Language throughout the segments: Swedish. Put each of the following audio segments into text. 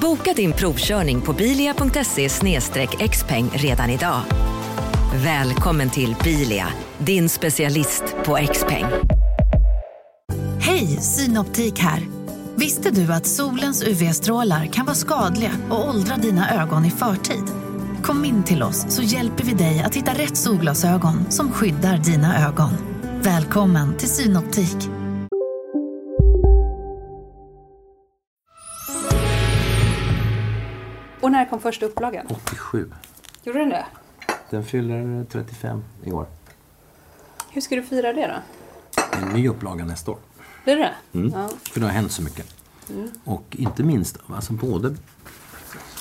Boka din provkörning på bilia.se xpeng redan idag. Välkommen till Bilia, din specialist på XPeng. Hej, Synoptik här. Visste du att solens UV-strålar kan vara skadliga och åldra dina ögon i förtid? Kom in till oss så hjälper vi dig att hitta rätt solglasögon som skyddar dina ögon. Välkommen till Synoptik. Och när kom första upplagan? 87. Gjorde den det? Den fyller 35 i år. Hur ska du fira det då? En ny upplaga nästa år. Det är det? Mm. Ja. För det har hänt så mycket. Och inte minst alltså både,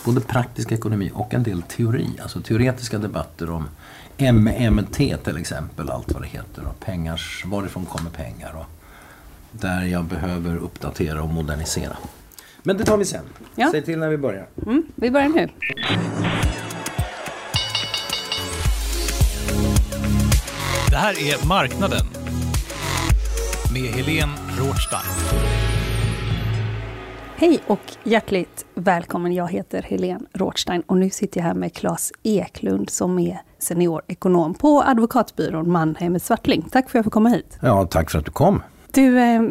både praktisk ekonomi och en del teori. Alltså teoretiska debatter om MMT till exempel, allt vad det heter. Och pengars, varifrån kommer pengar? Och där jag behöver uppdatera och modernisera. Men det tar vi sen. Ja. Säg till när vi börjar. Mm, vi börjar nu. Det här är Marknaden med Helene Rothstein. Hej och hjärtligt välkommen. Jag heter Helene Rothstein och nu sitter jag här med Claes Eklund som är seniorekonom på advokatbyrån Mannheimer Swartling. Tack för att jag får komma hit. Ja, tack för att du kom. Du, eh,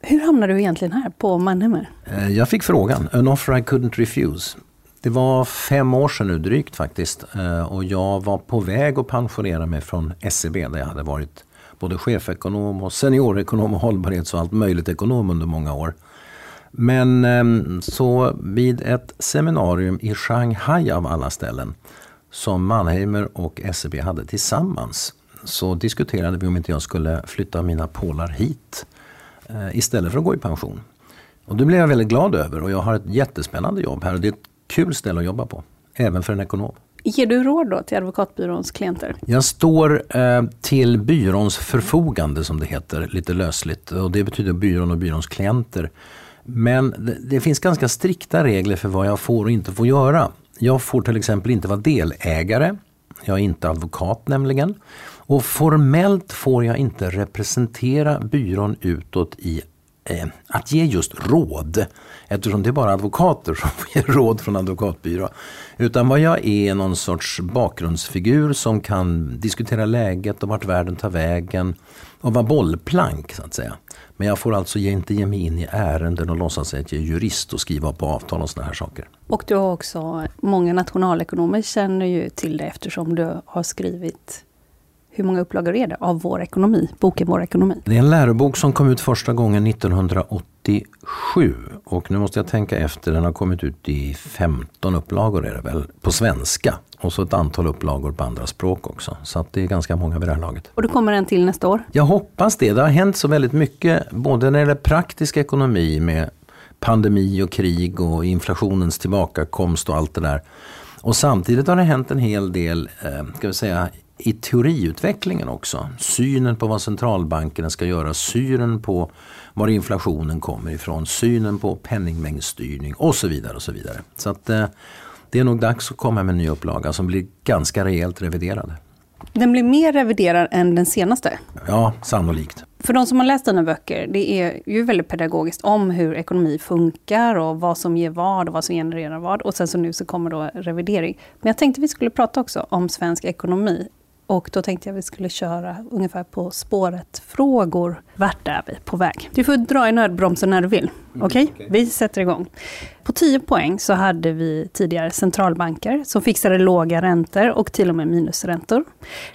hur hamnade du egentligen här på Mannheimer? Eh, jag fick frågan, an offer I couldn't refuse. Det var fem år sedan nu drygt faktiskt eh, och jag var på väg att pensionera mig från SEB där jag hade varit både chefekonom och seniorekonom och hållbarhets och allt möjligt ekonom under många år. Men ehm, så vid ett seminarium i Shanghai av alla ställen som Mannheimer och SEB hade tillsammans så diskuterade vi om inte jag skulle flytta mina pålar hit istället för att gå i pension. Och det blev jag väldigt glad över och jag har ett jättespännande jobb här och det är ett kul ställe att jobba på. Även för en ekonom. Ger du råd då till advokatbyråns klienter? Jag står eh, till byråns förfogande som det heter lite lösligt och det betyder byrån och byråns klienter. Men det, det finns ganska strikta regler för vad jag får och inte får göra. Jag får till exempel inte vara delägare. Jag är inte advokat nämligen. Och formellt får jag inte representera byrån utåt i eh, att ge just råd. Eftersom det är bara advokater som får ge råd från advokatbyrå. Utan vad jag är någon sorts bakgrundsfigur som kan diskutera läget och vart världen tar vägen. Och vara bollplank så att säga. Men jag får alltså inte ge mig in i ärenden och låtsas att jag är jurist och skriva på avtal och sådana här saker. Och du har också, många nationalekonomer känner ju till det eftersom du har skrivit, hur många upplagor är det, av Vår ekonomi, boken Vår ekonomi? Det är en lärobok som kom ut första gången 1987 och nu måste jag tänka efter, den har kommit ut i 15 upplagor är det väl, på svenska. Och så ett antal upplagor på andra språk också. Så det är ganska många vid det här laget. Och det kommer en till nästa år. Jag hoppas det. Det har hänt så väldigt mycket, både när det gäller praktisk ekonomi med pandemi och krig och inflationens tillbakakomst och allt det där. Och samtidigt har det hänt en hel del, eh, ska vi säga, i teoriutvecklingen också. Synen på vad centralbankerna ska göra, synen på var inflationen kommer ifrån, synen på penningmängdsstyrning och så vidare. och Så vidare. Så att eh, det är nog dags att komma med en ny upplaga som blir ganska rejält reviderad. Den blir mer reviderad än den senaste. Ja, sannolikt. För de som har läst dina böcker, det är ju väldigt pedagogiskt om hur ekonomi funkar och vad som ger vad och vad som genererar vad. Och sen så nu så kommer då revidering. Men jag tänkte vi skulle prata också om svensk ekonomi. Och då tänkte jag vi skulle köra ungefär på spåret-frågor. Vart är vi på väg? Du får dra i nödbromsen när du vill. Okej? Vi sätter igång. På 10 poäng så hade vi tidigare centralbanker som fixade låga räntor och till och med minusräntor.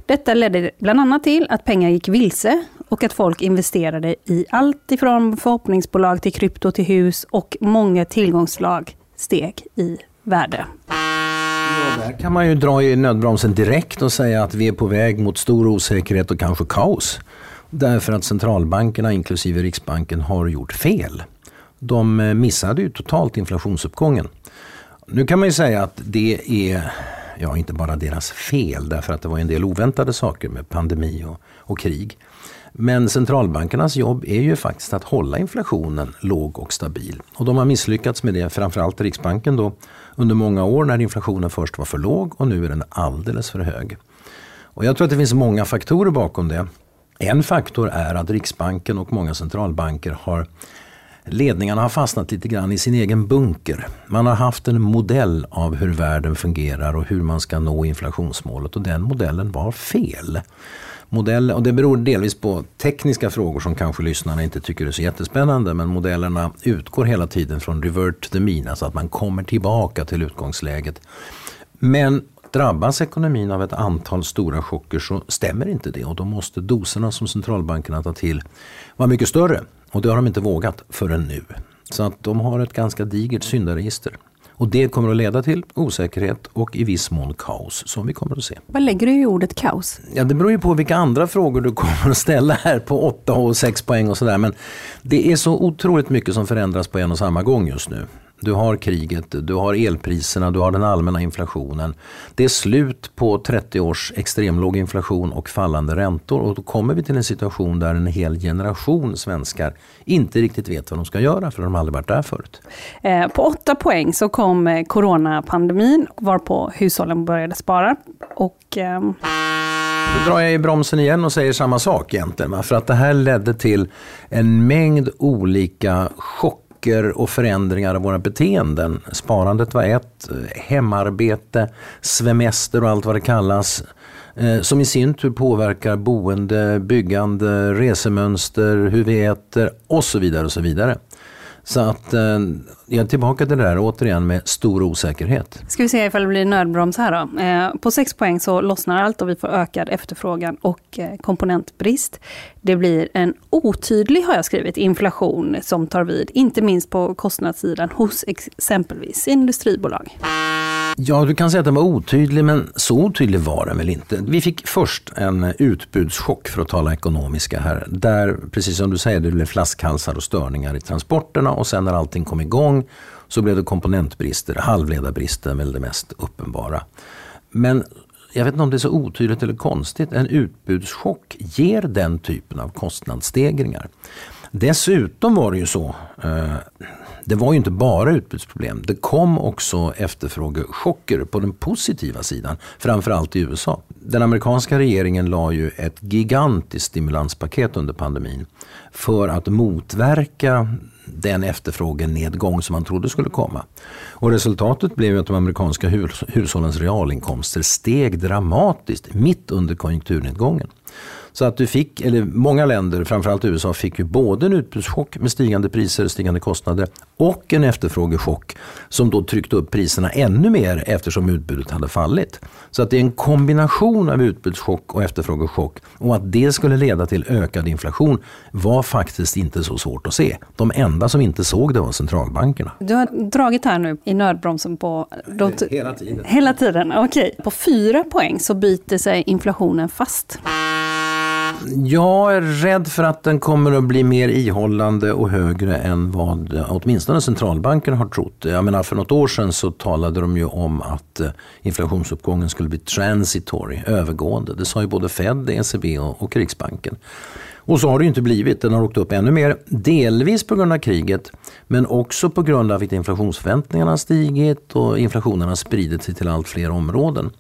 Detta ledde bland annat till att pengar gick vilse och att folk investerade i allt ifrån förhoppningsbolag till krypto till hus och många tillgångsslag steg i värde. Där kan man ju dra i nödbromsen direkt och säga att vi är på väg mot stor osäkerhet och kanske kaos. Därför att centralbankerna, inklusive Riksbanken, har gjort fel. De eh, missade ju totalt inflationsuppgången. Nu kan man ju säga att det är ja, inte bara deras fel därför att det var en del oväntade saker med pandemi och, och krig. Men centralbankernas jobb är ju faktiskt att hålla inflationen låg och stabil. Och de har misslyckats med det, framförallt Riksbanken då, under många år när inflationen först var för låg och nu är den alldeles för hög. Och jag tror att det finns många faktorer bakom det. En faktor är att Riksbanken och många centralbanker har Ledningarna har fastnat lite grann i sin egen bunker. Man har haft en modell av hur världen fungerar och hur man ska nå inflationsmålet och den modellen var fel. Modeller, och det beror delvis på tekniska frågor som kanske lyssnarna inte tycker är så jättespännande men modellerna utgår hela tiden från revert to the mean, alltså att man kommer tillbaka till utgångsläget. Men drabbas ekonomin av ett antal stora chocker så stämmer inte det och då måste doserna som centralbankerna tar till vara mycket större. Och det har de inte vågat förrän nu. Så att de har ett ganska digert syndaregister. Och det kommer att leda till osäkerhet och i viss mån kaos som vi kommer att se. Vad lägger du i ordet kaos? Ja, det beror ju på vilka andra frågor du kommer att ställa här på 8 och 6 poäng och sådär. Men det är så otroligt mycket som förändras på en och samma gång just nu. Du har kriget, du har elpriserna, du har den allmänna inflationen. Det är slut på 30 års extremlåg inflation och fallande räntor och då kommer vi till en situation där en hel generation svenskar inte riktigt vet vad de ska göra för de har aldrig varit där förut. Eh, på åtta poäng så kom eh, coronapandemin varpå hushållen började spara. Och, ehm... Då drar jag i bromsen igen och säger samma sak egentligen. För att det här ledde till en mängd olika chock saker och förändringar av våra beteenden. Sparandet var ett, hemarbete, semester och allt vad det kallas eh, som i sin tur påverkar boende, byggande, resemönster, hur vi äter och så vidare. och så vidare. Så att eh, jag är tillbaka till det där återigen med stor osäkerhet. Ska vi se ifall det blir nödbroms här då. Eh, på 6 poäng så lossnar allt och vi får ökad efterfrågan och eh, komponentbrist. Det blir en otydlig, har jag skrivit, inflation som tar vid, inte minst på kostnadssidan hos exempelvis industribolag. Ja, du kan säga att den var otydlig, men så otydlig var den väl inte. Vi fick först en utbudschock för att tala ekonomiska här. Där, precis som du säger, det blev flaskhalsar och störningar i transporterna och sen när allting kom igång så blev det komponentbrister, halvledarbrister väl det mest uppenbara. Men jag vet inte om det är så otydligt eller konstigt. En utbudschock ger den typen av kostnadsstegringar. Dessutom var det ju så, eh, det var ju inte bara utbudsproblem. Det kom också efterfrågechocker på den positiva sidan, framförallt i USA. Den amerikanska regeringen la ju ett gigantiskt stimulanspaket under pandemin för att motverka den efterfrågenedgång som man trodde skulle komma. Och resultatet blev att de amerikanska hushållens realinkomster steg dramatiskt mitt under konjunkturnedgången. Så att du fick, eller många länder, framförallt USA, fick ju både en utbudschock med stigande priser, stigande kostnader och en efterfrågechock som då tryckte upp priserna ännu mer eftersom utbudet hade fallit. Så att det är en kombination av utbudschock och efterfrågechock och att det skulle leda till ökad inflation var faktiskt inte så svårt att se. De enda som inte såg det var centralbankerna. Du har dragit här nu i nödbromsen på... Hela tiden. Hela tiden, okej. Okay. På fyra poäng så byter sig inflationen fast. Jag är rädd för att den kommer att bli mer ihållande och högre än vad åtminstone centralbanken har trott. Jag menar för något år sedan så talade de ju om att eh, inflationsuppgången skulle bli transitory, övergående. Det sa ju både Fed, ECB och Riksbanken. Och så har det inte blivit. Den har åkt upp ännu mer. Delvis på grund av kriget men också på grund av att inflationsförväntningarna har stigit och inflationen har spridit sig till allt fler områden.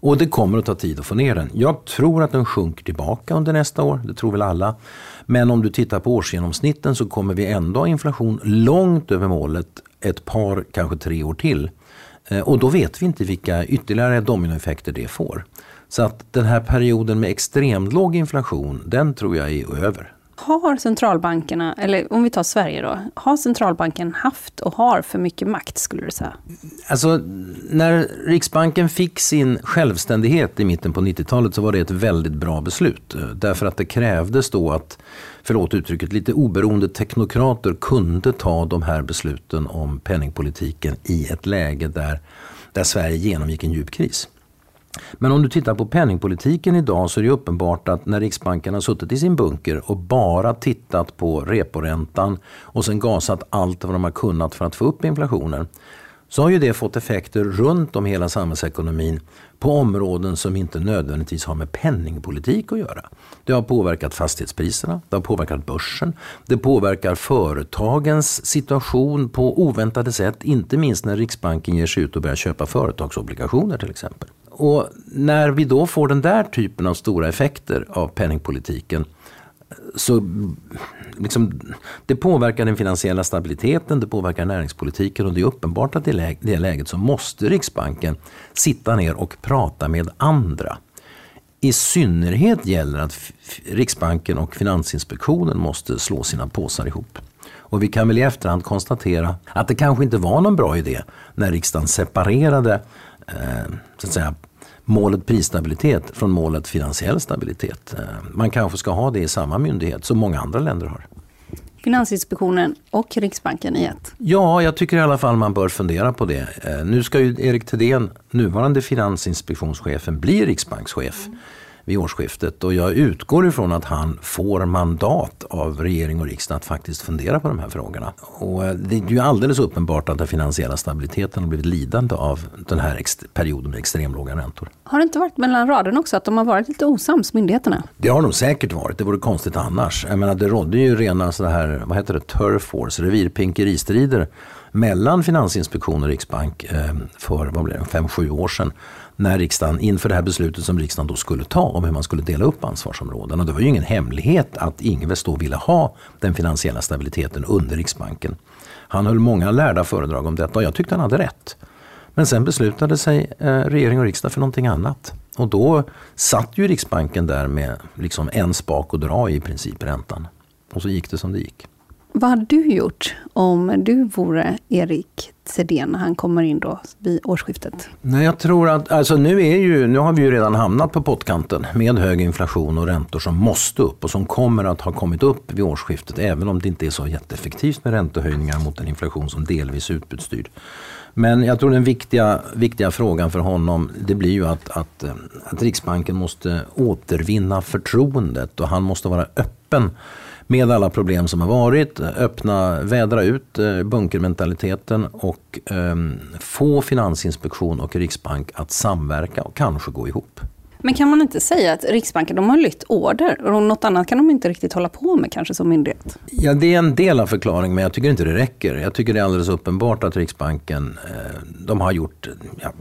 Och det kommer att ta tid att få ner den. Jag tror att den sjunker tillbaka under nästa år, det tror väl alla. Men om du tittar på årsgenomsnitten så kommer vi ändå ha inflation långt över målet ett par, kanske tre år till. Eh, och då vet vi inte vilka ytterligare dominoeffekter det får. Så att den här perioden med extremt låg inflation, den tror jag är över. Har centralbankerna, eller om vi tar Sverige då, har centralbanken haft och har för mycket makt skulle du säga? Alltså, när Riksbanken fick sin självständighet i mitten på 90-talet så var det ett väldigt bra beslut. Därför att det krävdes då att, förlåt uttrycket, lite oberoende teknokrater kunde ta de här besluten om penningpolitiken i ett läge där, där Sverige genomgick en djup kris. Men om du tittar på penningpolitiken idag så är det uppenbart att när Riksbanken har suttit i sin bunker och bara tittat på reporäntan och sen gasat allt vad de har kunnat för att få upp inflationen så har ju det fått effekter runt om hela samhällsekonomin på områden som inte nödvändigtvis har med penningpolitik att göra. Det har påverkat fastighetspriserna, det har påverkat börsen, det påverkar företagens situation på oväntade sätt, inte minst när Riksbanken ger sig ut och börjar köpa företagsobligationer till exempel. Och när vi då får den där typen av stora effekter av penningpolitiken så liksom, det påverkar den finansiella stabiliteten, det påverkar näringspolitiken och det är uppenbart att i det läget så måste Riksbanken sitta ner och prata med andra. I synnerhet gäller att Riksbanken och Finansinspektionen måste slå sina påsar ihop. Och vi kan väl i efterhand konstatera att det kanske inte var någon bra idé när riksdagen separerade eh, så att säga, målet prisstabilitet från målet finansiell stabilitet. Eh, man kanske ska ha det i samma myndighet som många andra länder har. Finansinspektionen och Riksbanken i ett? Ja, jag tycker i alla fall man bör fundera på det. Eh, nu ska ju Erik Thedéen, nuvarande finansinspektionschefen, bli riksbankschef. Mm vid årsskiftet och jag utgår ifrån att han får mandat av regering och riksdag att faktiskt fundera på de här frågorna. Och eh, det är ju alldeles uppenbart att den finansiella stabiliteten har blivit lidande av den här perioden med extremlåga räntor. Har det inte varit mellan raderna också att de har varit lite osams, myndigheterna? Det har de säkert varit, det vore konstigt annars. Jag menar, det rådde ju rena så här, vad heter det, turf wars, revirpinkeristrider mellan Finansinspektionen och Riksbank eh, för vad blir det, fem, sju år sedan när riksdagen, inför det här beslutet som riksdagen då skulle ta om hur man skulle dela upp ansvarsområdena. Det var ju ingen hemlighet att Ingves då ville ha den finansiella stabiliteten under Riksbanken. Han höll många lärda föredrag om detta och jag tyckte han hade rätt. Men sen beslutade sig eh, regering och riksdag för någonting annat. Och då satt ju Riksbanken där med liksom en spak och dra i princip räntan. Och så gick det som det gick. Vad hade du gjort om du vore Erik Sedén när han kommer in då vid årsskiftet? Nej, jag tror att, alltså nu, är ju, nu har vi ju redan hamnat på pottkanten med hög inflation och räntor som måste upp och som kommer att ha kommit upp vid årsskiftet även om det inte är så jätteeffektivt med räntehöjningar mot en inflation som delvis är utbudsstyrd. Men jag tror den viktiga, viktiga frågan för honom det blir ju att, att, eh, att Riksbanken måste återvinna förtroendet och han måste vara öppen med alla problem som har varit, öppna, vädra ut eh, bunkermentaliteten och eh, få Finansinspektion och Riksbank att samverka och kanske gå ihop. Men kan man inte säga att Riksbanken de har lytt order och något annat kan de inte riktigt hålla på med kanske som myndighet? Ja, det är en del av förklaringen men jag tycker inte det räcker. Jag tycker det är alldeles uppenbart att Riksbanken eh, de har gjort, ja,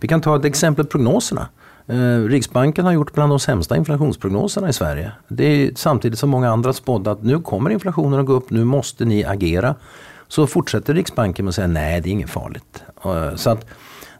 vi kan ta ett exempel prognoserna. Eh, Riksbanken har gjort bland de sämsta inflationsprognoserna i Sverige. Det är samtidigt som många andra spådde att nu kommer inflationen att gå upp, nu måste ni agera. Så fortsätter Riksbanken med att säga nej, det är inget farligt. Eh, så att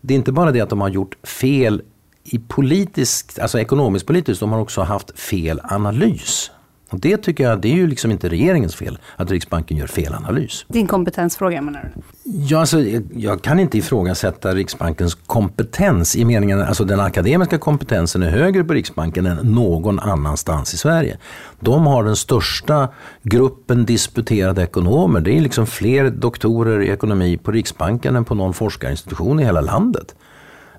det är inte bara det att de har gjort fel i politiskt, alltså ekonomiskt politiskt, de har också haft fel analys. Och det tycker jag, det är ju liksom inte regeringens fel att Riksbanken gör fel analys. Din kompetensfråga menar du? Ja, alltså, jag kan inte ifrågasätta Riksbankens kompetens i meningen, alltså den akademiska kompetensen är högre på Riksbanken än någon annanstans i Sverige. De har den största gruppen disputerade ekonomer. Det är liksom fler doktorer i ekonomi på Riksbanken än på någon forskarinstitution i hela landet.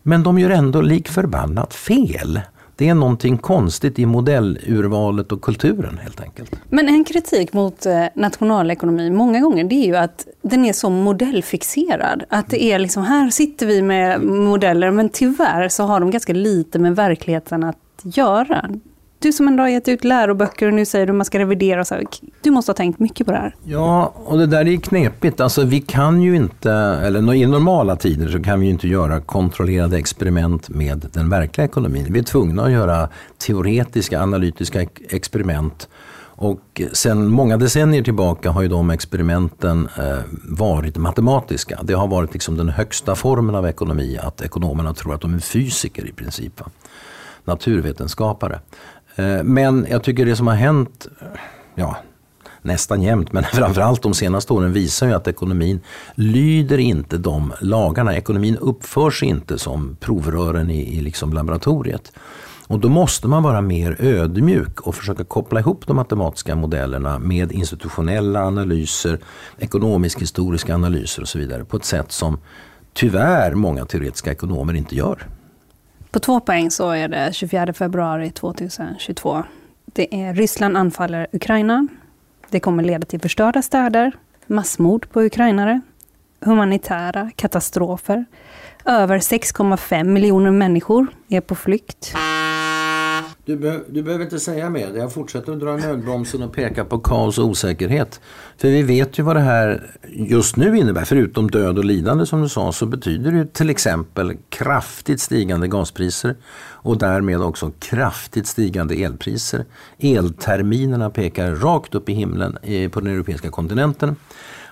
Men de gör ändå lik förbannat fel. Det är någonting konstigt i modellurvalet och kulturen helt enkelt. Men en kritik mot eh, nationalekonomi många gånger det är ju att den är så modellfixerad. Att det är liksom, här sitter vi med modeller men tyvärr så har de ganska lite med verkligheten att göra. Du som ändå har gett ut läroböcker och nu säger du att man ska revidera. Så här, du måste ha tänkt mycket på det här. Ja, och det där är knepigt. Alltså, vi kan ju inte, eller i normala tider så kan vi ju inte göra kontrollerade experiment med den verkliga ekonomin. Vi är tvungna att göra teoretiska, analytiska experiment. Och sen många decennier tillbaka har ju de experimenten eh, varit matematiska. Det har varit liksom den högsta formen av ekonomi, att ekonomerna tror att de är fysiker i princip. Naturvetenskapare. Eh, men jag tycker det som har hänt, ja, nästan jämt, men framförallt de senaste åren visar ju att ekonomin lyder inte de lagarna. Ekonomin uppför sig inte som provrören i, i liksom laboratoriet. Och då måste man vara mer ödmjuk och försöka koppla ihop de matematiska modellerna med institutionella analyser, ekonomisk-historiska analyser och så vidare på ett sätt som tyvärr många teoretiska ekonomer inte gör. På två poäng så är det 24 februari 2022. Det är Ryssland anfaller Ukraina. Det kommer leda till förstörda städer, massmord på ukrainare. humanitära katastrofer. Över 6,5 miljoner människor är på flykt. Du, be du, behöver inte säga mer. Jag fortsätter att dra nödbromsen och peka på kaos och osäkerhet. För vi vet ju vad det här just nu innebär. Förutom död och lidande som du sa så betyder det till exempel kraftigt stigande gaspriser och därmed också kraftigt stigande elpriser. Elterminerna pekar rakt upp i himlen eh, på den europeiska kontinenten.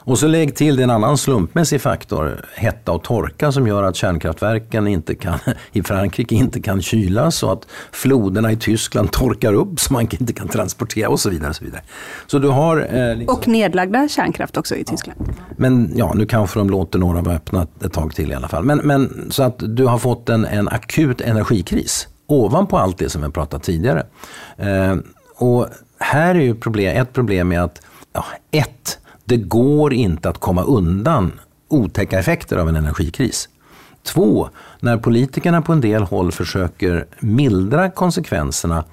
Och så lägg till en annan slumpmässig faktor, hetta och torka som gör att kärnkraftverken inte kan, i Frankrike inte kan kylas och att floderna i Tyskland torkar upp så man inte kan transportera och så vidare. Och, så vidare. Så du har, eh, liksom... och nedlagda kärnkraft också i Tyskland. Ja. Men ja, nu kanske de låter några vara öppna ett tag till i alla fall. Men, men så att du har fått en, en akut energikris ovanpå allt det som vi pratat tidigare. Eh, och här är ju problem, ett problem med att, ja, ett, det går inte att komma undan otäcka effekter av en energikris. Två, när politikerna på en del håll försöker mildra konsekvenserna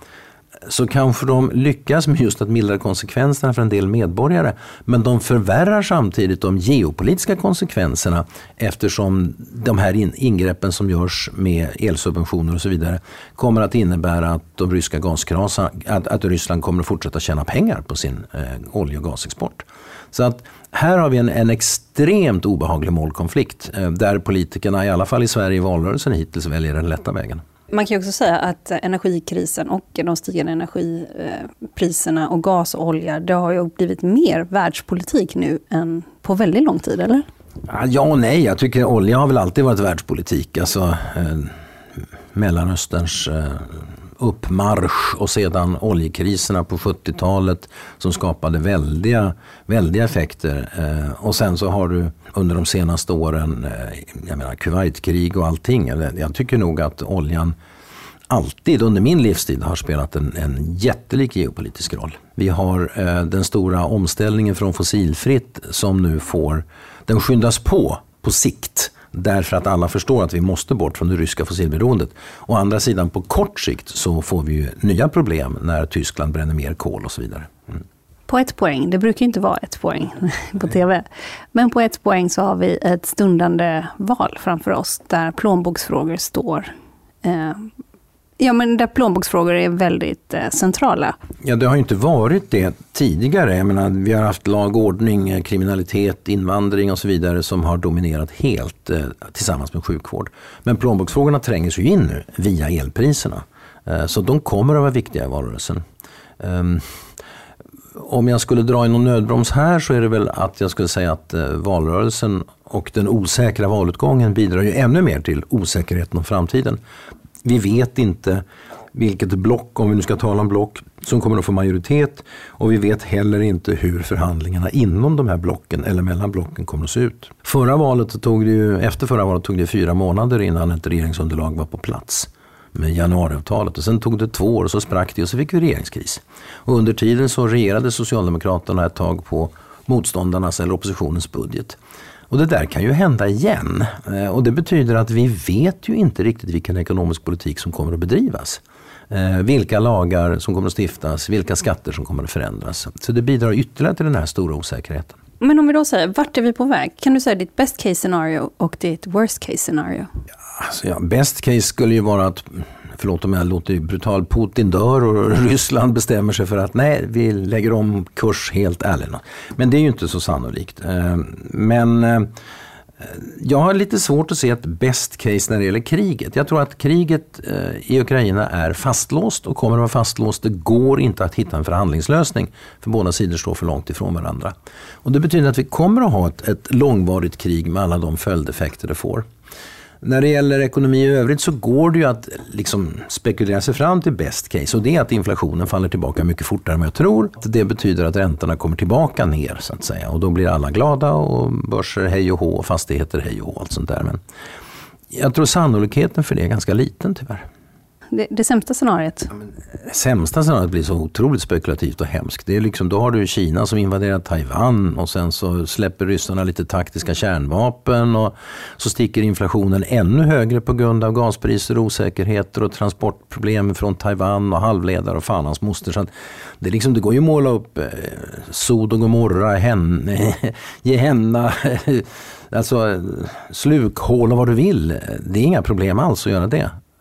så kanske de lyckas med just att mildra konsekvenserna för en del medborgare. Men de förvärrar samtidigt de geopolitiska konsekvenserna eftersom de här ingreppen som görs med elsubventioner och så vidare kommer att innebära att de ryska gaskrasarna, att, att Ryssland kommer att fortsätta tjäna pengar på sin eh, olje och gasexport. Så att här har vi en, en extremt obehaglig målkonflikt eh, där politikerna, i alla fall i Sverige i valrörelsen hittills, väljer den lätta vägen. Man kan också säga att energikrisen och de stigande energipriserna och gas och olja, det har ju blivit mer världspolitik nu än på väldigt lång tid, eller? Ja och nej, jag tycker olja har väl alltid varit världspolitik. Alltså, eh, Mellanösterns eh, uppmarsch och sedan oljekriserna på 70-talet som skapade väldiga, väldiga effekter. Eh, och sen så har du under de senaste åren, eh, jag menar Kuwaitkrig och allting. Jag tycker nog att oljan alltid under min livstid har spelat en, en jättelik geopolitisk roll. Vi har eh, den stora omställningen från fossilfritt som nu får, den skyndas på på sikt Därför att alla förstår att vi måste bort från det ryska fossilberoendet. Å andra sidan på kort sikt så får vi ju nya problem när Tyskland bränner mer kol och så vidare. Mm. På ett poäng, det brukar inte vara ett poäng på TV, men på ett poäng så har vi ett stundande val framför oss där plånboksfrågor står eh, Ja, men där plånboksfrågor är väldigt eh, centrala. Ja, det har ju inte varit det tidigare. Jag menar, vi har haft lag, ordning, eh, kriminalitet, invandring och så vidare som har dominerat helt eh, tillsammans med sjukvård. Men plånboksfrågorna tränger sig in nu via elpriserna. Eh, så de kommer att vara viktiga i valrörelsen. Um, om jag skulle dra i någon nödbroms här så är det väl att jag skulle säga att eh, valrörelsen och den osäkra valutgången bidrar ju ännu mer till osäkerheten om framtiden. Vi vet inte vilket block, om vi nu ska tala om block, som kommer att få majoritet. Och vi vet heller inte hur förhandlingarna inom de här blocken eller mellan blocken kommer att se ut. Förra valet tog det ju, efter förra valet tog det fyra månader innan ett regeringsunderlag var på plats med januariavtalet. Och sen tog det två år och så sprack det och så fick vi regeringskris. Och under tiden så regerade Socialdemokraterna ett tag på motståndarnas eller oppositionens budget. Och det där kan ju hända igen. Eh, och det betyder att vi vet ju inte riktigt vilken ekonomisk politik som kommer att bedrivas. Eh, vilka lagar som kommer att stiftas, vilka skatter som kommer att förändras. Så det bidrar ytterligare till den här stora osäkerheten. Men om vi då säger, vart är vi på väg? Kan du säga ditt best case scenario och ditt worst case scenario? Ja, alltså ja, best case skulle ju vara att förlåt om jag låter brutal, Putin dör och Ryssland bestämmer sig för att nej, vi lägger om kurs helt ärligt. Men det är ju inte så sannolikt. Eh, men eh, jag har lite svårt att se ett best case när det gäller kriget. Jag tror att kriget eh, i Ukraina är fastlåst och kommer att vara fastlåst. Det går inte att hitta en förhandlingslösning för båda sidor står för långt ifrån varandra. Och det betyder att vi kommer att ha ett, ett långvarigt krig med alla de följdeffekter det får. När det gäller ekonomi i övrigt så går det ju att liksom spekulera sig fram till best case och det är att inflationen faller tillbaka mycket fortare än jag tror. Det betyder att räntorna kommer tillbaka ner så att säga och då blir alla glada och börser hej och hå och fastigheter hej och hå och allt sånt där. Men jag tror sannolikheten för det är ganska liten tyvärr. Det, det sämsta scenariet? Ja, men, sämsta scenariet blir så otroligt spekulativt och hemskt. Det är liksom, då har du Kina som invaderar Taiwan och sen så släpper ryssarna lite taktiska kärnvapen och så sticker inflationen ännu högre på grund av gaspriser, osäkerheter och transportproblem från Taiwan och halvledare och fan hans moster. Så det, liksom, det går ju att måla upp eh, Sod och Gomorra, Gehenna Alltså slukhål och vad du vill, det är inga problem alls att göra det.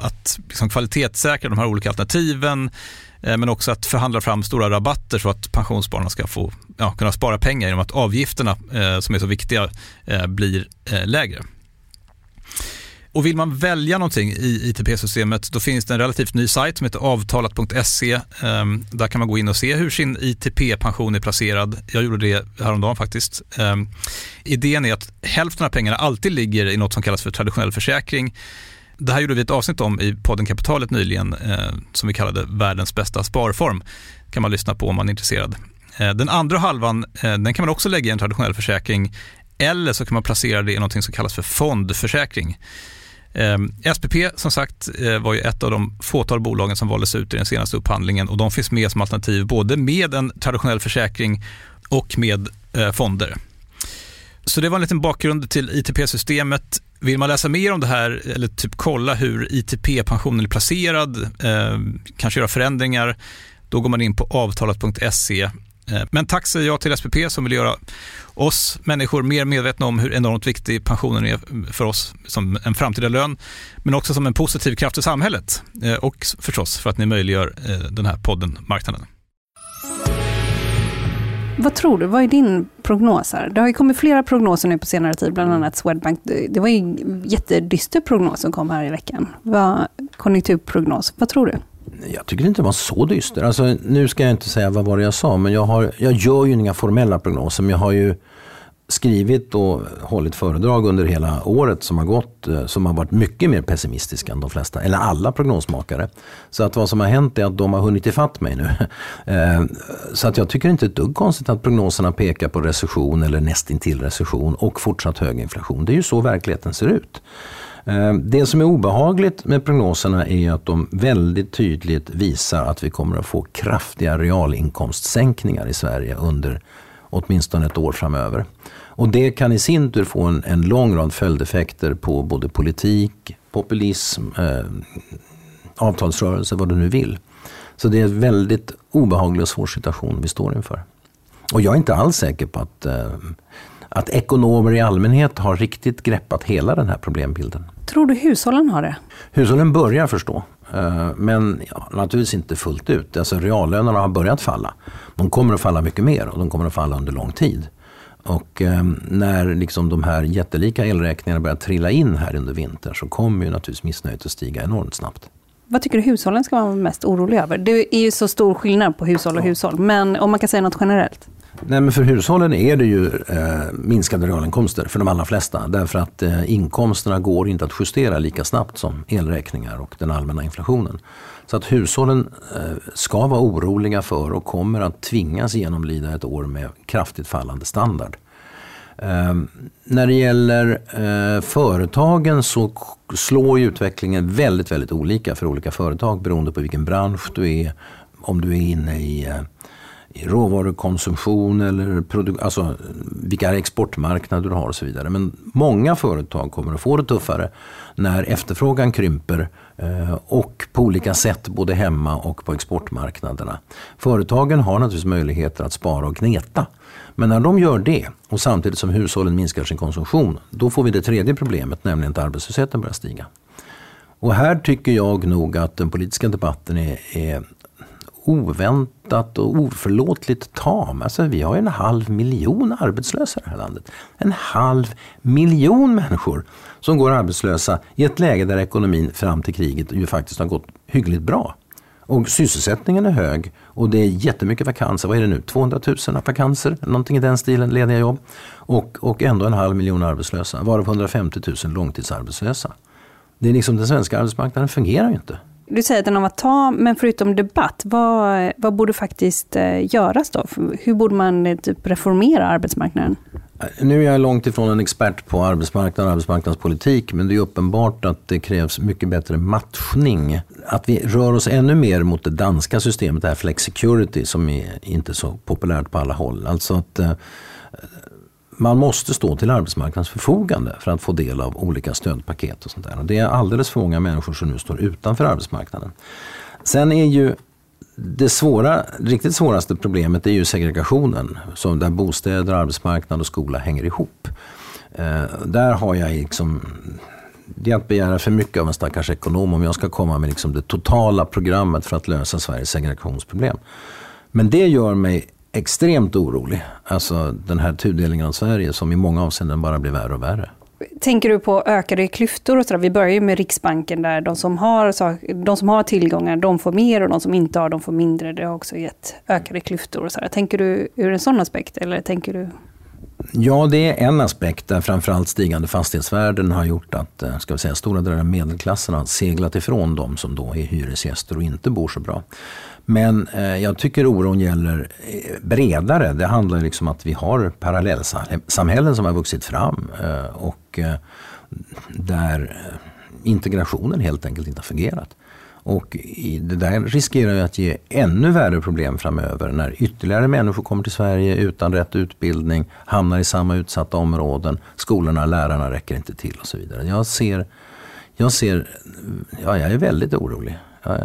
att liksom kvalitetssäkra de här olika alternativen eh, men också att förhandla fram stora rabatter så att pensionsspararna ska få, ja, kunna spara pengar genom att avgifterna eh, som är så viktiga eh, blir eh, lägre. Och vill man välja någonting i ITP-systemet då finns det en relativt ny sajt som heter avtalat.se. Ehm, där kan man gå in och se hur sin ITP-pension är placerad. Jag gjorde det häromdagen faktiskt. Ehm, idén är att hälften av pengarna alltid ligger i något som kallas för traditionell försäkring. Det här gjorde vi ett avsnitt om i podden Kapitalet nyligen eh, som vi kallade världens bästa sparform. kan man lyssna på om man är intresserad. Eh, den andra halvan eh, den kan man också lägga i en traditionell försäkring eller så kan man placera det i något som kallas för fondförsäkring. Eh, SPP som sagt eh, var ju ett av de fåtal bolagen som valdes ut i den senaste upphandlingen och de finns med som alternativ både med en traditionell försäkring och med eh, fonder. Så det var en liten bakgrund till ITP-systemet. Vill man läsa mer om det här eller typ kolla hur ITP-pensionen är placerad, eh, kanske göra förändringar, då går man in på avtalat.se. Eh, men tack säger jag till SPP som vill göra oss människor mer medvetna om hur enormt viktig pensionen är för oss som en framtida lön, men också som en positiv kraft i samhället eh, och förstås för att ni möjliggör eh, den här podden Marknaden. Vad tror du? Vad är din prognos här? Det har ju kommit flera prognoser nu på senare tid, bland annat Swedbank. Det var ju en jättedyster prognos som kom här i veckan. Vad, konjunkturprognos. Vad tror du? Jag tycker inte det var så dyster. Alltså, nu ska jag inte säga vad var det jag sa, men jag, har, jag gör ju inga formella prognoser. Men jag har ju skrivit och hållit föredrag under hela året som har gått eh, som har varit mycket mer pessimistiska än de flesta, eller alla prognosmakare. Så att vad som har hänt är att de har hunnit ifatt mig nu. Eh, så att jag tycker inte ett dugg konstigt att prognoserna pekar på recession eller nästintill recession och fortsatt hög inflation. Det är ju så verkligheten ser ut. Eh, det som är obehagligt med prognoserna är att de väldigt tydligt visar att vi kommer att få kraftiga realinkomstsänkningar i Sverige under åtminstone ett år framöver. Och det kan i sin tur få en, en lång rad följdeffekter på både politik, populism, eh, avtalsrörelse, vad du nu vill. Så det är en väldigt obehaglig och svår situation vi står inför. Och jag är inte alls säker på att eh, att ekonomer i allmänhet har riktigt greppat hela den här problembilden. Tror du hushållen har det? Hushållen börjar förstå. Eh, men ja, naturligtvis inte fullt ut. Alltså reallönerna har börjat falla. De kommer att falla mycket mer och de kommer att falla under lång tid. Och eh, när liksom de här jättelika elräkningarna börjar trilla in här under vintern så kommer ju naturligtvis missnöjet att stiga enormt snabbt. Vad tycker du hushållen ska vara mest oroliga över? Det är ju så stor skillnad på hushåll och ja. hushåll, men om man kan säga något generellt? Nej, men för hushållen är det ju eh, minskade realinkomster för de allra flesta. Därför att eh, inkomsterna går inte att justera lika snabbt som elräkningar och den allmänna inflationen. Så att hushållen eh, ska vara oroliga för och kommer att tvingas genomlida ett år med kraftigt fallande standard. Ehm, när det gäller eh, företagen så slår utvecklingen väldigt, väldigt olika för olika företag beroende på vilken bransch du är, om du är inne i eh, i råvarukonsumtion eller produ- alltså vilka exportmarknader du har och så vidare. Men många företag kommer att få det tuffare när efterfrågan krymper eh, och på olika sätt både hemma och på exportmarknaderna. Företagen har naturligtvis möjligheter att spara och gneta. Men när de gör det och samtidigt som hushållen minskar sin konsumtion, då får vi det tredje problemet, nämligen att arbetslösheten börjar stiga. Och här tycker jag nog att den politiska debatten är, är oväntat och oförlåtligt tam. Alltså, vi har en halv miljon arbetslösa i det här landet. En halv miljon människor som går arbetslösa i ett läge där ekonomin fram till kriget ju faktiskt har gått hyggligt bra. Och sysselsättningen är hög och det är jättemycket vakanser. Vad är det nu? 200 000 vakanser? Någonting i den stilen, lediga jobb. Och, och ändå en halv miljon arbetslösa, varav 150 000 långtidsarbetslösa. Det är liksom, den svenska arbetsmarknaden fungerar ju inte. Du säger att den har varit tam, men förutom debatt, vad, vad borde faktiskt eh, göras då? Hur borde man eh, typ reformera arbetsmarknaden? Nu är jag långt ifrån en expert på arbetsmarknad och arbetsmarknadspolitik men det är uppenbart att det krävs mycket bättre matchning. Att vi rör oss ännu mer mot det danska systemet, det här flexicurity som är inte så populärt på alla håll. Alltså att eh, man måste stå till arbetsmarknadens förfogande för att få del av olika stödpaket och sånt där. Och det är alldeles för många människor som nu står utanför arbetsmarknaden. Sen är ju det svåra, riktigt svåraste problemet är ju segregationen, som där bostäder, arbetsmarknad och skola hänger ihop. Eh, där har jag liksom, det är att begära för mycket av en stackars ekonom om jag ska komma med liksom det totala programmet för att lösa Sveriges segregationsproblem. Men det gör mig extremt orolig. Alltså den här tudelningen av Sverige som i många avseenden bara blir värre och värre. Tänker du på ökade klyftor? Och så Vi börjar ju med Riksbanken där de som, har, de som har tillgångar de får mer och de som inte har de får mindre. Det har också gett ökade klyftor. Och så Tänker du ur en sån aspekt eller tänker du Ja, det är en aspekt där framförallt stigande fastighetsvärden har gjort att eh, ska vi säga, stora delar av medelklassen har seglat ifrån de som då är hyresgäster och inte bor så bra. Men eh, jag tycker oron gäller eh, bredare. Det handlar liksom om att vi har parallellsamhällen som har vuxit fram eh, och eh, där eh, integrationen helt enkelt inte har fungerat. Och det där riskerar ju att ge ännu värre problem framöver när ytterligare människor kommer till Sverige utan rätt utbildning, hamnar i samma utsatta områden, skolorna, lärarna räcker inte till och så vidare. Jag ser, jag ser, ja jag är väldigt orolig. Jag,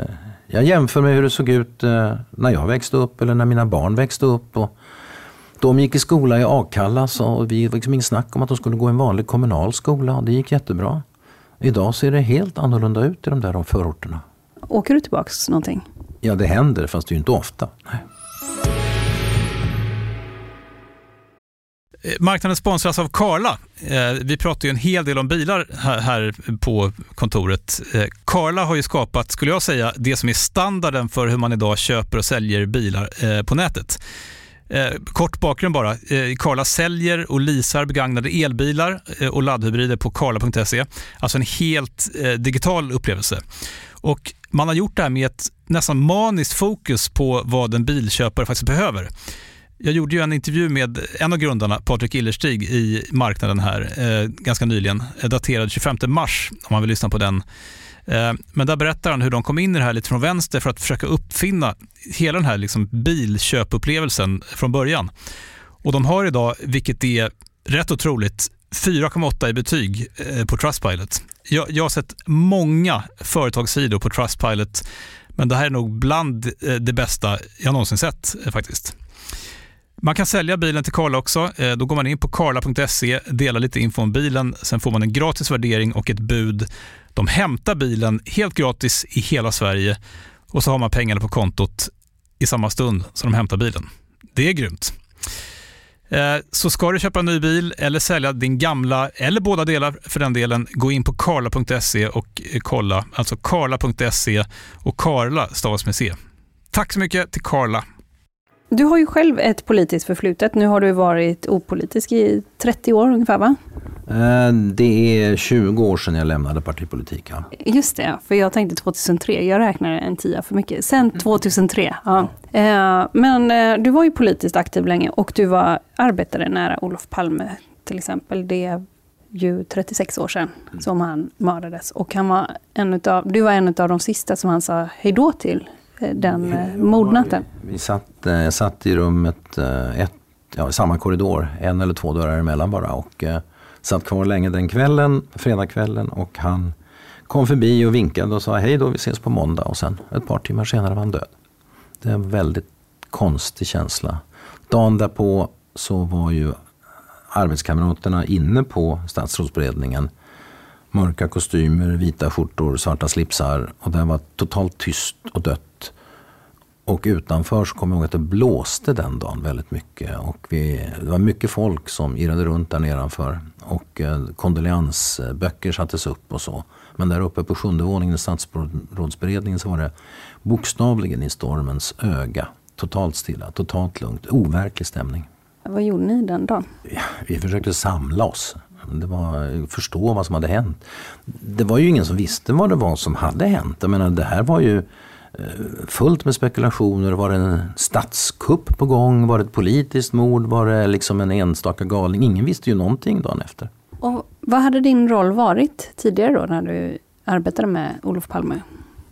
jag jämför med hur det såg ut eh, när jag växte upp eller när mina barn växte upp. Och de gick i skola i Akalla och vi var liksom ingen snack om att de skulle gå i en vanlig kommunal skola och det gick jättebra. Idag ser det helt annorlunda ut i de där förorterna. Åker du tillbaks någonting? Ja, det händer, fast det är ju inte ofta. Nej. Eh, marknaden sponsras av Karla. Eh, vi pratar ju en hel del om bilar här på kontoret. Karla eh, har ju skapat, skulle jag säga, det som är standarden för hur man idag köper och säljer bilar på nätet. Kort bakgrund bara. Karla säljer och leasar begagnade elbilar och laddhybrider på karla.se. Alltså en helt digital upplevelse. Och man har gjort det här med ett nästan maniskt fokus på vad en bilköpare faktiskt behöver. Jag gjorde ju en intervju med en av grundarna, Patrik Illerstig, i marknaden här eh, ganska nyligen, eh, daterad 25 mars, om man vill lyssna på den. Eh, men där berättar han hur de kom in i det här lite från vänster för att försöka uppfinna hela den här liksom bilköpupplevelsen från början. Och de har idag, vilket är rätt otroligt, 4,8 i betyg eh, på Trustpilot. Jag, jag har sett många företagssidor på Trustpilot, men det här är nog bland eh, det bästa jag någonsin sett eh, faktiskt. Man kan sälja bilen till Karla också. Då går man in på karla.se, delar lite info om bilen, sen får man en gratis värdering och ett bud. De hämtar bilen helt gratis i hela Sverige och så har man pengarna på kontot i samma stund som de hämtar bilen. Det är grymt. Eh, så ska du köpa en ny bil eller sälja din gamla, eller båda delar för den delen, gå in på karla.se och eh, kolla. Alltså karla.se och Karla stavas med C. Tack så mycket till Karla. Du har ju själv ett politiskt förflutet. Nu har du varit opolitisk i 30 år ungefär va? Eh, det är 20 år sedan jag lämnade partipolitiken. Just det, för jag tänkte 2003. Jag räknar en tia för mycket. Sen 2003. Ja. Eh, men eh, du var ju politiskt aktiv länge och du var arbetare nära Olof Palme till exempel. Det är ju 36 år sedan mm. som han mördades. Och han var en utav, du var en av de sista som han sa hejdå till den mordnatten. Vi satt, jag satt i rummet, ett, ja, samma korridor, en eller två dörrar emellan bara. Och, satt kvar länge den kvällen, fredagskvällen och han kom förbi och vinkade och sa hej då, vi ses på måndag och sen ett par timmar senare var han död. Det är en väldigt konstig känsla. Dagen därpå så var ju arbetskamraterna inne på statsrådsberedningen. Mörka kostymer, vita skjortor, svarta slipsar och det var totalt tyst och dött. Och utanför så kommer jag ihåg att det blåste den dagen väldigt mycket. Och vi, det var mycket folk som irrade runt där nedanför. Och eh, kondoleansböcker sattes upp och så. Men där uppe på sjunde våningen i statsrådsberedningen så var det bokstavligen i stormens öga. Totalt stilla, totalt lugnt, overklig stämning. Vad gjorde ni den dagen? Ja, vi försökte samla oss. Det var förstå vad som hade hänt. Det var ju ingen som visste vad det var som hade hänt. Jag menar, det här var ju fullt med spekulationer. Var det en statskupp på gång? Var det ett politiskt mord? Var det liksom en enstaka galning? Ingen visste ju någonting dagen efter. Och vad hade din roll varit tidigare då när du arbetade med Olof Palme?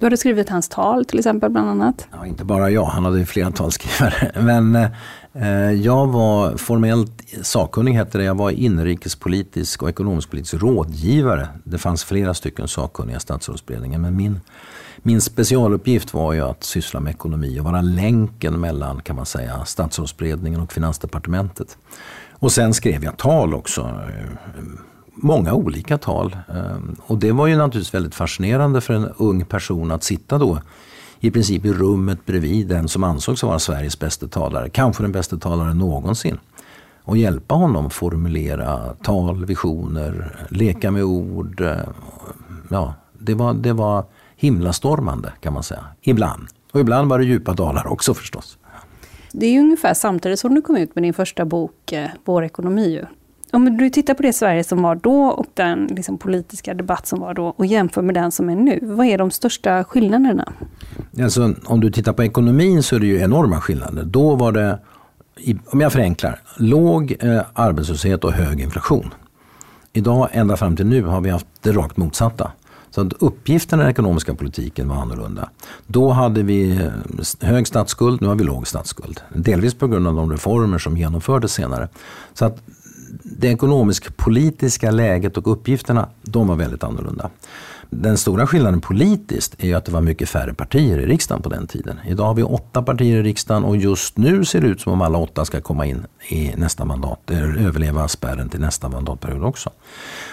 Du hade skrivit hans tal till exempel bland annat. Ja, inte bara jag, han hade flera talskrivare. Men eh, jag var formellt sakkunnig, hette det. Jag var inrikespolitisk och ekonomisk-politisk rådgivare. Det fanns flera stycken sakkunniga i statsrådsberedningen. Men min, min specialuppgift var ju att syssla med ekonomi och vara länken mellan kan man säga, statsrådsberedningen och finansdepartementet. Och sen skrev jag tal också. Eh, många olika tal. Eh, och det var ju naturligtvis väldigt fascinerande för en ung person att sitta då i princip i rummet bredvid den som ansågs vara Sveriges bästa talare, kanske den bästa talaren någonsin. Och hjälpa honom formulera tal, visioner, leka med ord. Eh, ja, det var, det var himlastormande kan man säga. Ibland. Och ibland var det djupa dalar också förstås. Det är ju ungefär samtidigt som du kom ut med din första bok, eh, Vår ekonomi. Om du tittar på det Sverige som var då och den liksom, politiska debatt som var då och jämför med den som är nu. Vad är de största skillnaderna? Alltså, om du tittar på ekonomin så är det ju enorma skillnader. Då var det, om jag förenklar, låg eh, arbetslöshet och hög inflation. Idag, ända fram till nu, har vi haft det rakt motsatta. Så att uppgiften i den ekonomiska politiken var annorlunda. Då hade vi eh, hög statsskuld, nu har vi låg statsskuld. Delvis på grund av de reformer som genomfördes senare. Så att det ekonomisk-politiska läget och uppgifterna, de var väldigt annorlunda. Den stora skillnaden politiskt är att det var mycket färre partier i riksdagen på den tiden. Idag har vi åtta partier i riksdagen och just nu ser det ut som om alla åtta ska komma in i nästa mandat, överleva spärren till nästa mandatperiod också.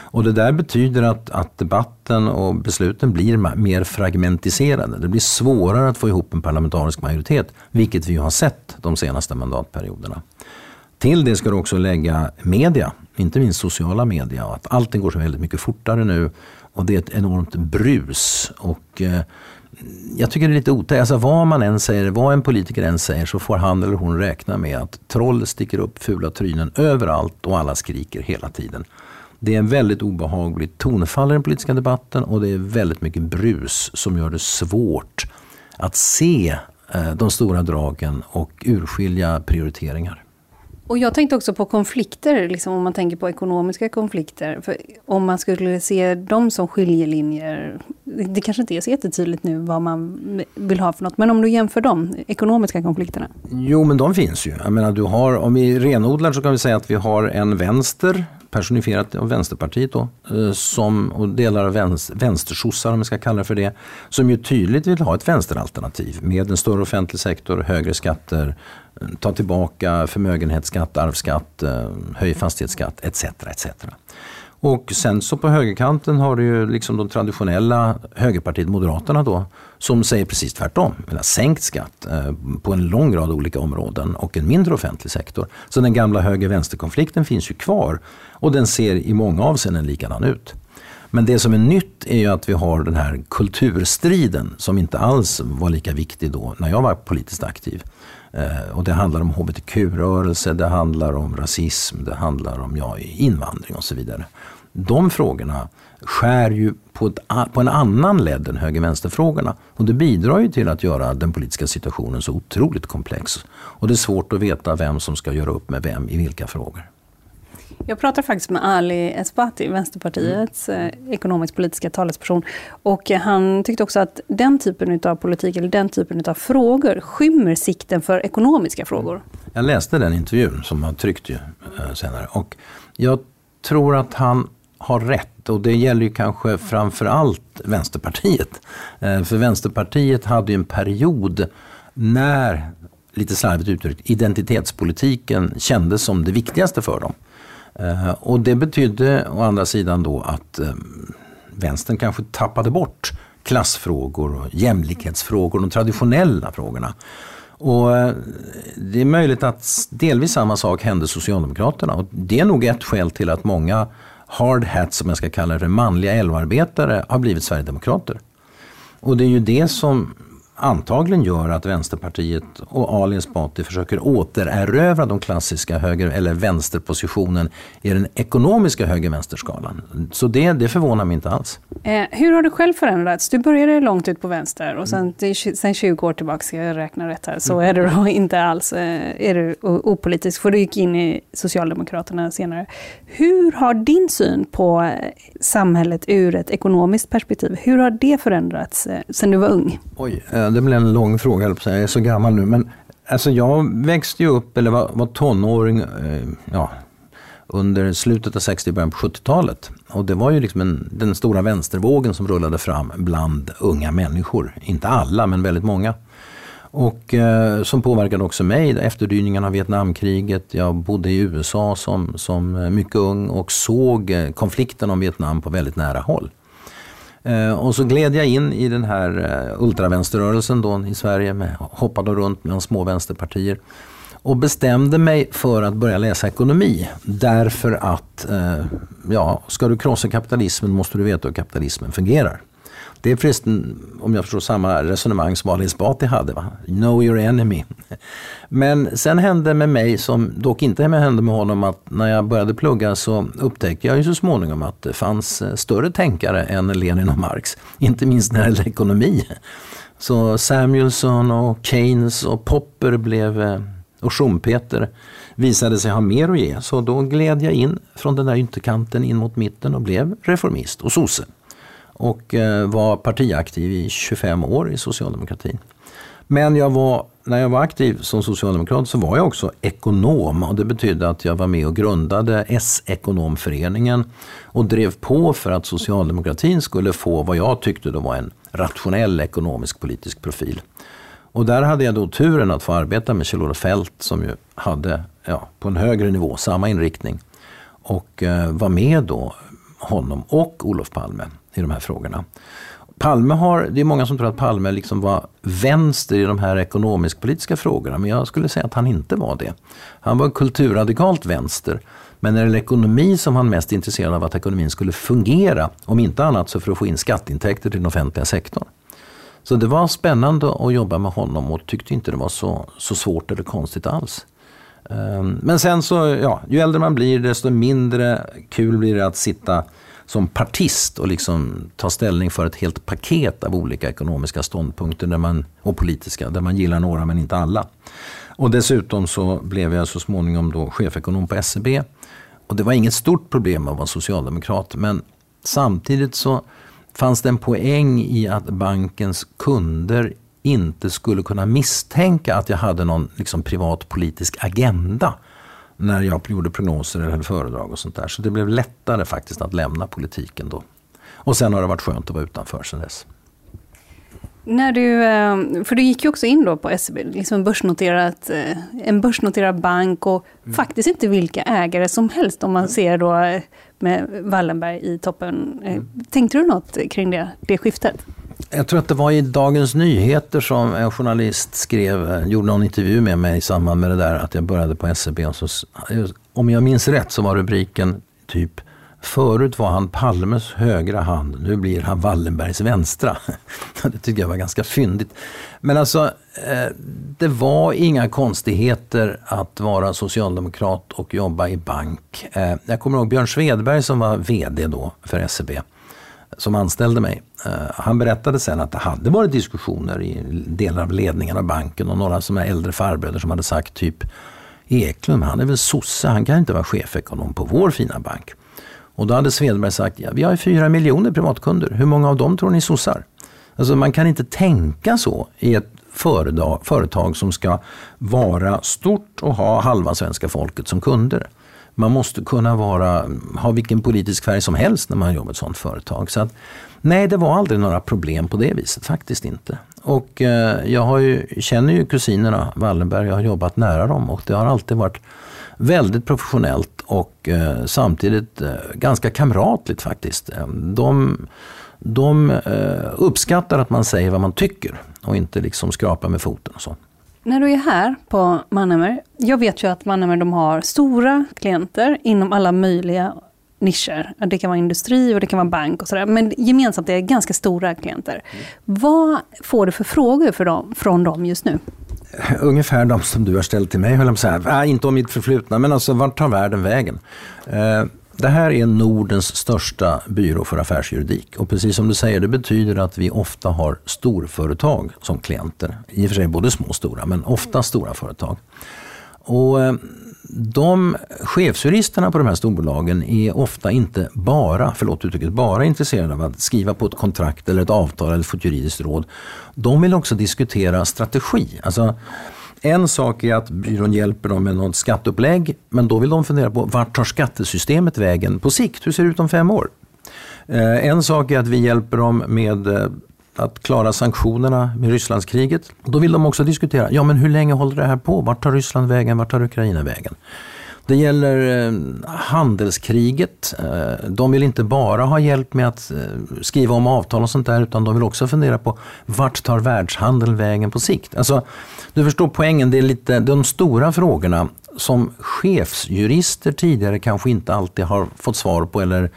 Och det där betyder att, att debatten och besluten blir mer fragmentiserade. Det blir svårare att få ihop en parlamentarisk majoritet, vilket vi har sett de senaste mandatperioderna. Till det ska du också lägga media, inte minst sociala media. Att allting går så väldigt mycket fortare nu och det är ett enormt brus. Och, eh, jag tycker det är lite otäckt. Alltså, vad man än säger, vad en politiker än säger så får han eller hon räkna med att troll sticker upp fula trynen överallt och alla skriker hela tiden. Det är en väldigt obehagligt tonfall i den politiska debatten och det är väldigt mycket brus som gör det svårt att se eh, de stora dragen och urskilja prioriteringar. Och jag tänkte också på konflikter, liksom om man tänker på ekonomiska konflikter. För om man skulle se dem som skiljelinjer, det kanske inte är så jättetydligt nu vad man vill ha för något, men om du jämför de ekonomiska konflikterna? Jo, men de finns ju. Jag menar, du har, om vi renodlar så kan vi säga att vi har en vänster personifierat av Vänsterpartiet då, eh, som, och delar av vänster, vänstersossar om vi ska kalla det för det, som ju tydligt vill ha ett vänsteralternativ med en större offentlig sektor, högre skatter, eh, ta tillbaka förmögenhetsskatt, arvsskatt, eh, höj fastighetsskatt etc. etc. Och sen så på högerkanten har du ju liksom de traditionella högerpartiet Moderaterna då som säger precis tvärtom. Sänkt skatt eh, på en lång rad olika områden och en mindre offentlig sektor. Så den gamla höger-vänster-konflikten finns ju kvar och den ser i många avseenden likadan ut. Men det som är nytt är ju att vi har den här kulturstriden som inte alls var lika viktig då när jag var politiskt aktiv. Eh, och det handlar om hbtq-rörelse, det handlar om rasism, det handlar om ja, invandring och så vidare. De frågorna skär ju på, ett, på en annan ledd än höger-vänster-frågorna. Och det bidrar ju till att göra den politiska situationen så otroligt komplex. Och det är svårt att veta vem som ska göra upp med vem i vilka frågor. Jag pratade faktiskt med Ali Esbati, Vänsterpartiets mm. ekonomisk-politiska talesperson. Och han tyckte också att den typen av politik, eller den typen av frågor, skymmer sikten för ekonomiska frågor. Jag läste den intervjun som han tryckte ju eh, senare. Och jag tror att han har rätt. Och det gäller ju kanske framför allt Vänsterpartiet. Eh, för Vänsterpartiet hade ju en period när, lite slarvigt uttryckt, identitetspolitiken kändes som det viktigaste för dem. Eh, och det betydde å andra sidan då att eh, vänstern kanske tappade bort klassfrågor och jämlikhetsfrågor, de traditionella frågorna. Och eh, det är möjligt att delvis samma sak hände Socialdemokraterna. Och det är nog ett skäl till att många hard hats, som jag ska kalla det, manliga LO-arbetare har blivit Sverigedemokrater. Och det är ju det som antagligen gör att Vänsterpartiet och Ali Esbati försöker återerövra de klassiska höger eller vänsterpositionen i den ekonomiska höger-vänsterskalan. Så det, det förvånar mig inte alls. Eh, hur har du själv förändrats? Du började långt ut på vänster och sen, sen 20 år tillbaka, ska jag räkna rätt här, så är du då inte alls eh, är du opolitisk, för du gick in i Socialdemokraterna senare. Hur har din syn på eh, samhället ur ett ekonomiskt perspektiv, hur har det förändrats eh, sen du var ung? Oj, eh, det blir en lång fråga, jag är så gammal nu. Men alltså jag växte ju upp, eller var, var tonåring, eh, ja, under slutet av 60 början på 70-talet. Och det var ju liksom en, den stora vänstervågen som rullade fram bland unga människor. Inte alla, men väldigt många. Och eh, som påverkade också mig, efterdyningarna av Vietnamkriget. Jag bodde i USA som, som eh, mycket ung och såg eh, konflikten om Vietnam på väldigt nära håll. Eh, och så gled jag in i den här eh, ultravänsterrörelsen då i Sverige, med, hoppade runt mellan små vänsterpartier. Och bestämde mig för att börja läsa ekonomi. Därför att, eh, ja, ska du krossa kapitalismen måste du veta hur kapitalismen fungerar. Det är förresten, om jag förstår samma resonemang som Ali Esbati hade. Va? Know your enemy. Men sen hände med mig, som dock inte hände med honom, att när jag började plugga så upptäckte jag ju så småningom att det fanns eh, större tänkare än Lenin och Marx. Inte minst när det gäller ekonomi. Så Samuelson och Keynes och Popper blev, eh, och Schumpeter visade sig ha mer att ge. Så då gled jag in från den där ytterkanten in mot mitten och blev reformist och sosse och eh, var partiaktiv i 25 år i socialdemokratin. Men jag var, när jag var aktiv som socialdemokrat så var jag också ekonom och det betydde att jag var med och grundade S-ekonomföreningen och drev på för att socialdemokratin skulle få vad jag tyckte då var en rationell ekonomisk politisk profil. Och där hade jag då turen att få arbeta med Kjell-Olof Feldt som ju hade ja, på en högre nivå samma inriktning. Och eh, var med då honom och Olof Palme i de här frågorna. Palme har, det är många som tror att Palme liksom var vänster i de här ekonomisk-politiska frågorna, men jag skulle säga att han inte var det. Han var kulturradikalt vänster, men när det gäller ekonomi som han mest intresserad av att ekonomin skulle fungera, om inte annat så för att få in skatteintäkter till den offentliga sektorn. Så det var spännande att jobba med honom och tyckte inte det var så, så svårt eller konstigt alls. Ehm, men sen så, ja, ju äldre man blir desto mindre kul blir det att sitta som partist och liksom ta ställning för ett helt paket av olika ekonomiska ståndpunkter där man, och politiska, där man gillar några men inte alla. Och dessutom så blev jag så småningom då chefekonom på SEB. Och det var inget stort problem att vara socialdemokrat men samtidigt så fanns det en poäng i att bankens kunder inte skulle kunna misstänka att jag hade någon liksom, privat politisk agenda när jag gjorde prognoser eller höll föredrag och sånt där. Så det blev lättare faktiskt att lämna politiken då. Och sen har det varit skönt att vara utanför sen dess. När du, eh, för du gick ju också in då på SEB, liksom börsnoterat, eh, en börsnoterad bank och mm. faktiskt inte vilka ägare som helst om man ser då eh, med Wallenberg i toppen. Mm. Tänkte du något kring det, det skiftet? Jag tror att det var i Dagens Nyheter som en journalist skrev, gjorde någon intervju med mig i samband med det där att jag började på SEB. Och så, om jag minns rätt så var rubriken typ Förut var han Palmes högra hand, nu blir han Wallenbergs vänstra. Det tycker jag var ganska fyndigt. Men alltså, eh, det var inga konstigheter att vara socialdemokrat och jobba i bank. Eh, jag kommer ihåg Björn Svedberg som var VD då för SEB som anställde mig. Eh, han berättade sen att det hade varit diskussioner i delar av ledningen av banken och några som är äldre farbröder som hade sagt typ Eklund, han är väl sosse, han kan inte vara chefekonom på vår fina bank. Och då hade Svedberg sagt, ja, vi har fyra miljoner privatkunder, hur många av dem tror ni är sossar? Alltså man kan inte tänka så i ett företag, företag som ska vara stort och ha halva svenska folket som kunder. Man måste kunna vara, ha vilken politisk färg som helst när man jobbar i ett sådant företag. Så att, nej, det var aldrig några problem på det viset, faktiskt inte. Och eh, jag har ju, känner ju kusinerna Wallenberg, jag har jobbat nära dem och det har alltid varit väldigt professionellt och eh, samtidigt eh, ganska kamratligt faktiskt. Eh, de de eh, uppskattar att man säger vad man tycker och inte liksom skrapar med foten och så. När du är här på Mannheimer, jag vet ju att Mannheimer de har stora klienter inom alla möjliga nischer. Det kan vara industri och det kan vara bank och sådär. Men gemensamt är det ganska stora klienter. Mm. Vad får du för frågor för dem, från dem just nu? Ungefär de som du har ställt till mig, höll jag på att säga. Äh, inte om mitt förflutna, men alltså vart tar världen vägen? Eh, det här är Nordens största byrå för affärsjuridik. Och precis som du säger, det betyder att vi ofta har storföretag som klienter. I och för sig både små och stora, men ofta stora företag. Och eh, de chefsjuristerna på de här storbolagen är ofta inte bara, förlåt uttrycket, bara intresserade av att skriva på ett kontrakt eller ett avtal eller få ett juridiskt råd. De vill också diskutera strategi. Alltså, en sak är att byrån hjälper dem med något skatteupplägg, men då vill de fundera på vart tar skattesystemet vägen på sikt? Hur ser det ut om fem år? Eh, en sak är att vi hjälper dem med eh, att klara sanktionerna med Rysslandskriget. Då vill de också diskutera, ja men hur länge håller det här på? Vart tar Ryssland vägen? Vart tar Ukraina vägen? Det gäller eh, handelskriget. Eh, de vill inte bara ha hjälp med att eh, skriva om avtal och sånt där utan de vill också fundera på vart tar världshandeln vägen på sikt? Alltså, du förstår poängen, det är lite de stora frågorna som chefsjurister tidigare kanske inte alltid har fått svar på eller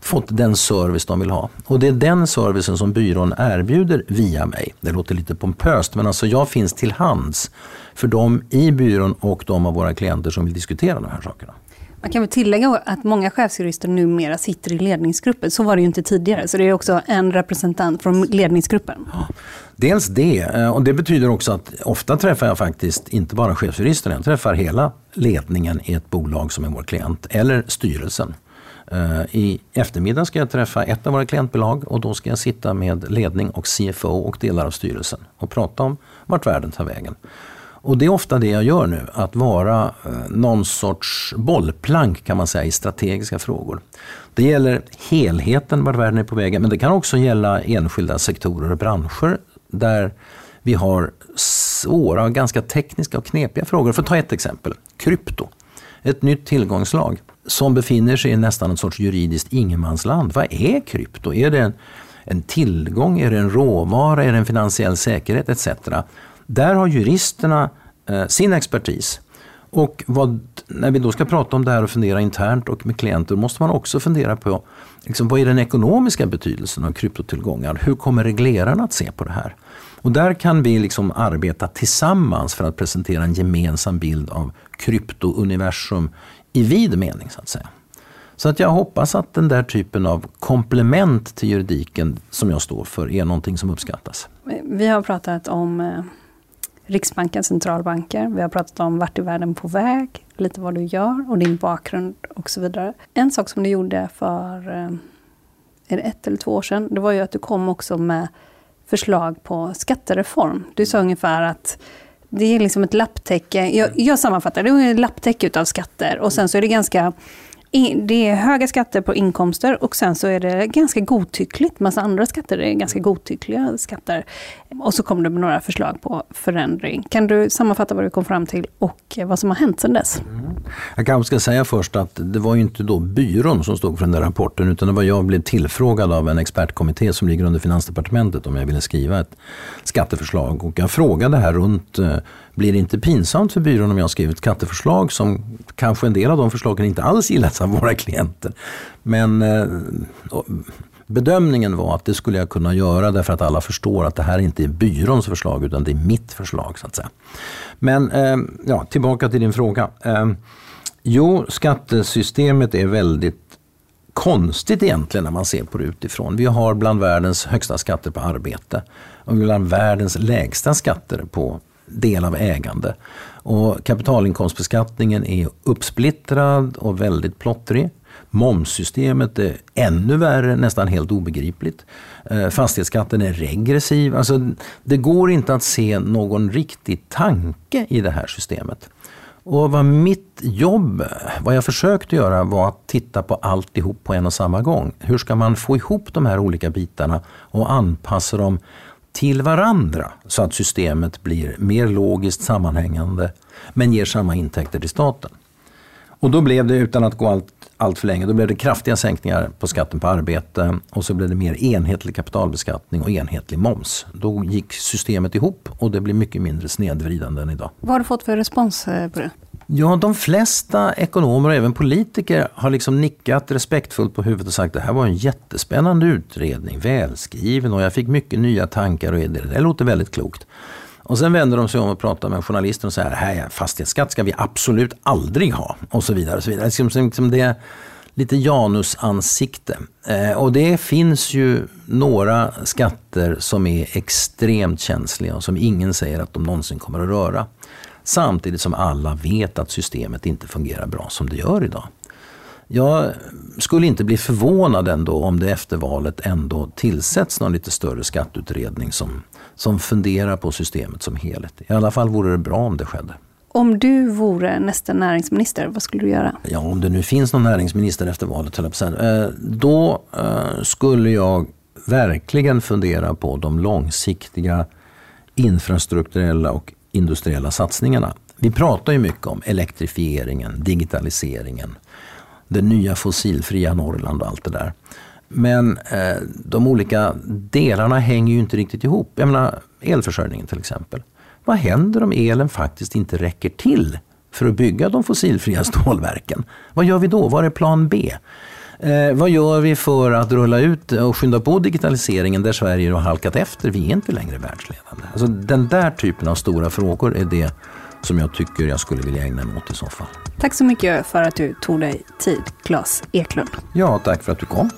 fått den service de vill ha. Och det är den servicen som byrån erbjuder via mig. Det låter lite pompöst men alltså jag finns till hands för dem i byrån och de av våra klienter som vill diskutera de här sakerna. Man kan väl tillägga att många chefsjurister numera sitter i ledningsgruppen. Så var det ju inte tidigare. Så det är också en representant från ledningsgruppen. Ja, dels det, eh, och det betyder också att ofta träffar jag faktiskt inte bara chefsjuristerna, jag träffar hela ledningen i ett bolag som är vår klient, eller styrelsen. Eh, I eftermiddag ska jag träffa ett av våra klientbolag och då ska jag sitta med ledning och CFO och delar av styrelsen och prata om vart världen tar vägen. Och det är ofta det jag gör nu, att vara eh, någon sorts bollplank kan man säga i strategiska frågor. Det gäller helheten vart världen är på väg, men det kan också gälla enskilda sektorer och branscher där vi har svåra ganska tekniska och knepiga frågor. För att ta ett exempel, krypto. Ett nytt tillgångslag som befinner sig i nästan en sorts juridiskt ingenmansland. Vad är krypto? Är det en, en tillgång? Är det en råvara? Är det en finansiell säkerhet? Etc. Där har juristerna eh, sin expertis. Och vad, när vi då ska prata om det här och fundera internt och med klienter måste man också fundera på liksom, vad är den ekonomiska betydelsen av kryptotillgångar? Hur kommer reglerarna att se på det här? Och där kan vi liksom arbeta tillsammans för att presentera en gemensam bild av kryptouniversum i vid mening så att säga. Så att jag hoppas att den där typen av komplement till juridiken som jag står för är någonting som uppskattas. Vi har pratat om eh, Riksbanken, centralbanker. Vi har pratat om vart i världen på väg, lite vad du gör och din bakgrund och så vidare. En sak som du gjorde för eh, är det ett eller två år sedan, det var ju att du kom också med förslag på skattereform. Du sa ungefär att det är liksom ett lapptäcke. Jag, jag sammanfattar, det är ett lapptäcke utav skatter och sen så är det ganska det är höga skatter på inkomster och sen så är det ganska godtyckligt. Massa andra skatter är ganska godtyckliga skatter. Och så kom du med några förslag på förändring. Kan du sammanfatta vad du kom fram till och eh, vad som har hänt sedan dess? Mm. Jag kanske ska säga först att det var ju inte då byrån som stod för den där rapporten utan det var jag blev tillfrågad av en expertkommitté som ligger under Finansdepartementet om jag ville skriva ett skatteförslag. Och jag frågade här runt eh, blir det inte pinsamt för byrån om jag skriver ett skatteförslag som kanske en del av de förslagen inte alls gillas av våra klienter. Men eh, bedömningen var att det skulle jag kunna göra därför att alla förstår att det här inte är byråns förslag utan det är mitt förslag. så att säga. Men eh, ja, tillbaka till din fråga. Eh, jo, skattesystemet är väldigt konstigt egentligen när man ser på det utifrån. Vi har bland världens högsta skatter på arbete och bland världens lägsta skatter på del av ägande. Och kapitalinkomstbeskattningen är uppsplittrad och väldigt plottrig. Momssystemet är ännu värre, nästan helt obegripligt. Eh, fastighetsskatten är regressiv. Alltså, det går inte att se någon riktig tanke i det här systemet. Och vad mitt jobb, vad jag försökte göra var att titta på alltihop på en och samma gång. Hur ska man få ihop de här olika bitarna och anpassa dem till varandra så att systemet blir mer logiskt sammanhängande men ger samma intäkter till staten. Och då blev det, utan att gå allt allt för länge. Då blev det kraftiga sänkningar på skatten på arbete och så blev det mer enhetlig kapitalbeskattning och enhetlig moms. Då gick systemet ihop och det blev mycket mindre snedvridande än idag. Vad har du fått för respons eh, på det? Ja, de flesta ekonomer och även politiker har liksom nickat respektfullt på huvudet och sagt att det här var en jättespännande utredning, välskriven och jag fick mycket nya tankar och idéer. Det låter väldigt klokt. Och sen vänder de sig om och pratar med journalisten och säger här fastighetsskatt ska vi absolut aldrig ha och så vidare. Och så vidare. Liksom, liksom, liksom det är lite janusansikte. Eh, och det finns ju några skatter som är extremt känsliga och som ingen säger att de någonsin kommer att röra. Samtidigt som alla vet att systemet inte fungerar bra som det gör idag. Jag skulle inte bli förvånad ändå om det efter valet ändå tillsätts någon lite större skatteutredning som, som funderar på systemet som helhet. I alla fall vore det bra om det skedde. Om du vore nästa näringsminister, vad skulle du göra? Ja, om det nu finns någon näringsminister efter valet, eh, då eh, skulle jag verkligen fundera på de långsiktiga infrastrukturella och industriella satsningarna. Vi pratar ju mycket om elektrifieringen, digitaliseringen, det nya fossilfria Norrland och allt det där. Men eh, de olika delarna hänger ju inte riktigt ihop. Jag menar elförsörjningen till exempel. Vad händer om elen faktiskt inte räcker till för att bygga de fossilfria stålverken? Vad gör vi då? Var är plan B? Eh, vad gör vi för att rulla ut och skynda på digitaliseringen där Sverige har halkat efter? Vi är inte längre världsledande. Alltså, den där typen av stora frågor är det som jag tycker jag skulle vilja ägna mig åt i så fall. Tack så mycket för att du tog dig tid, Claes Eklund. Ja, tack för att du kom.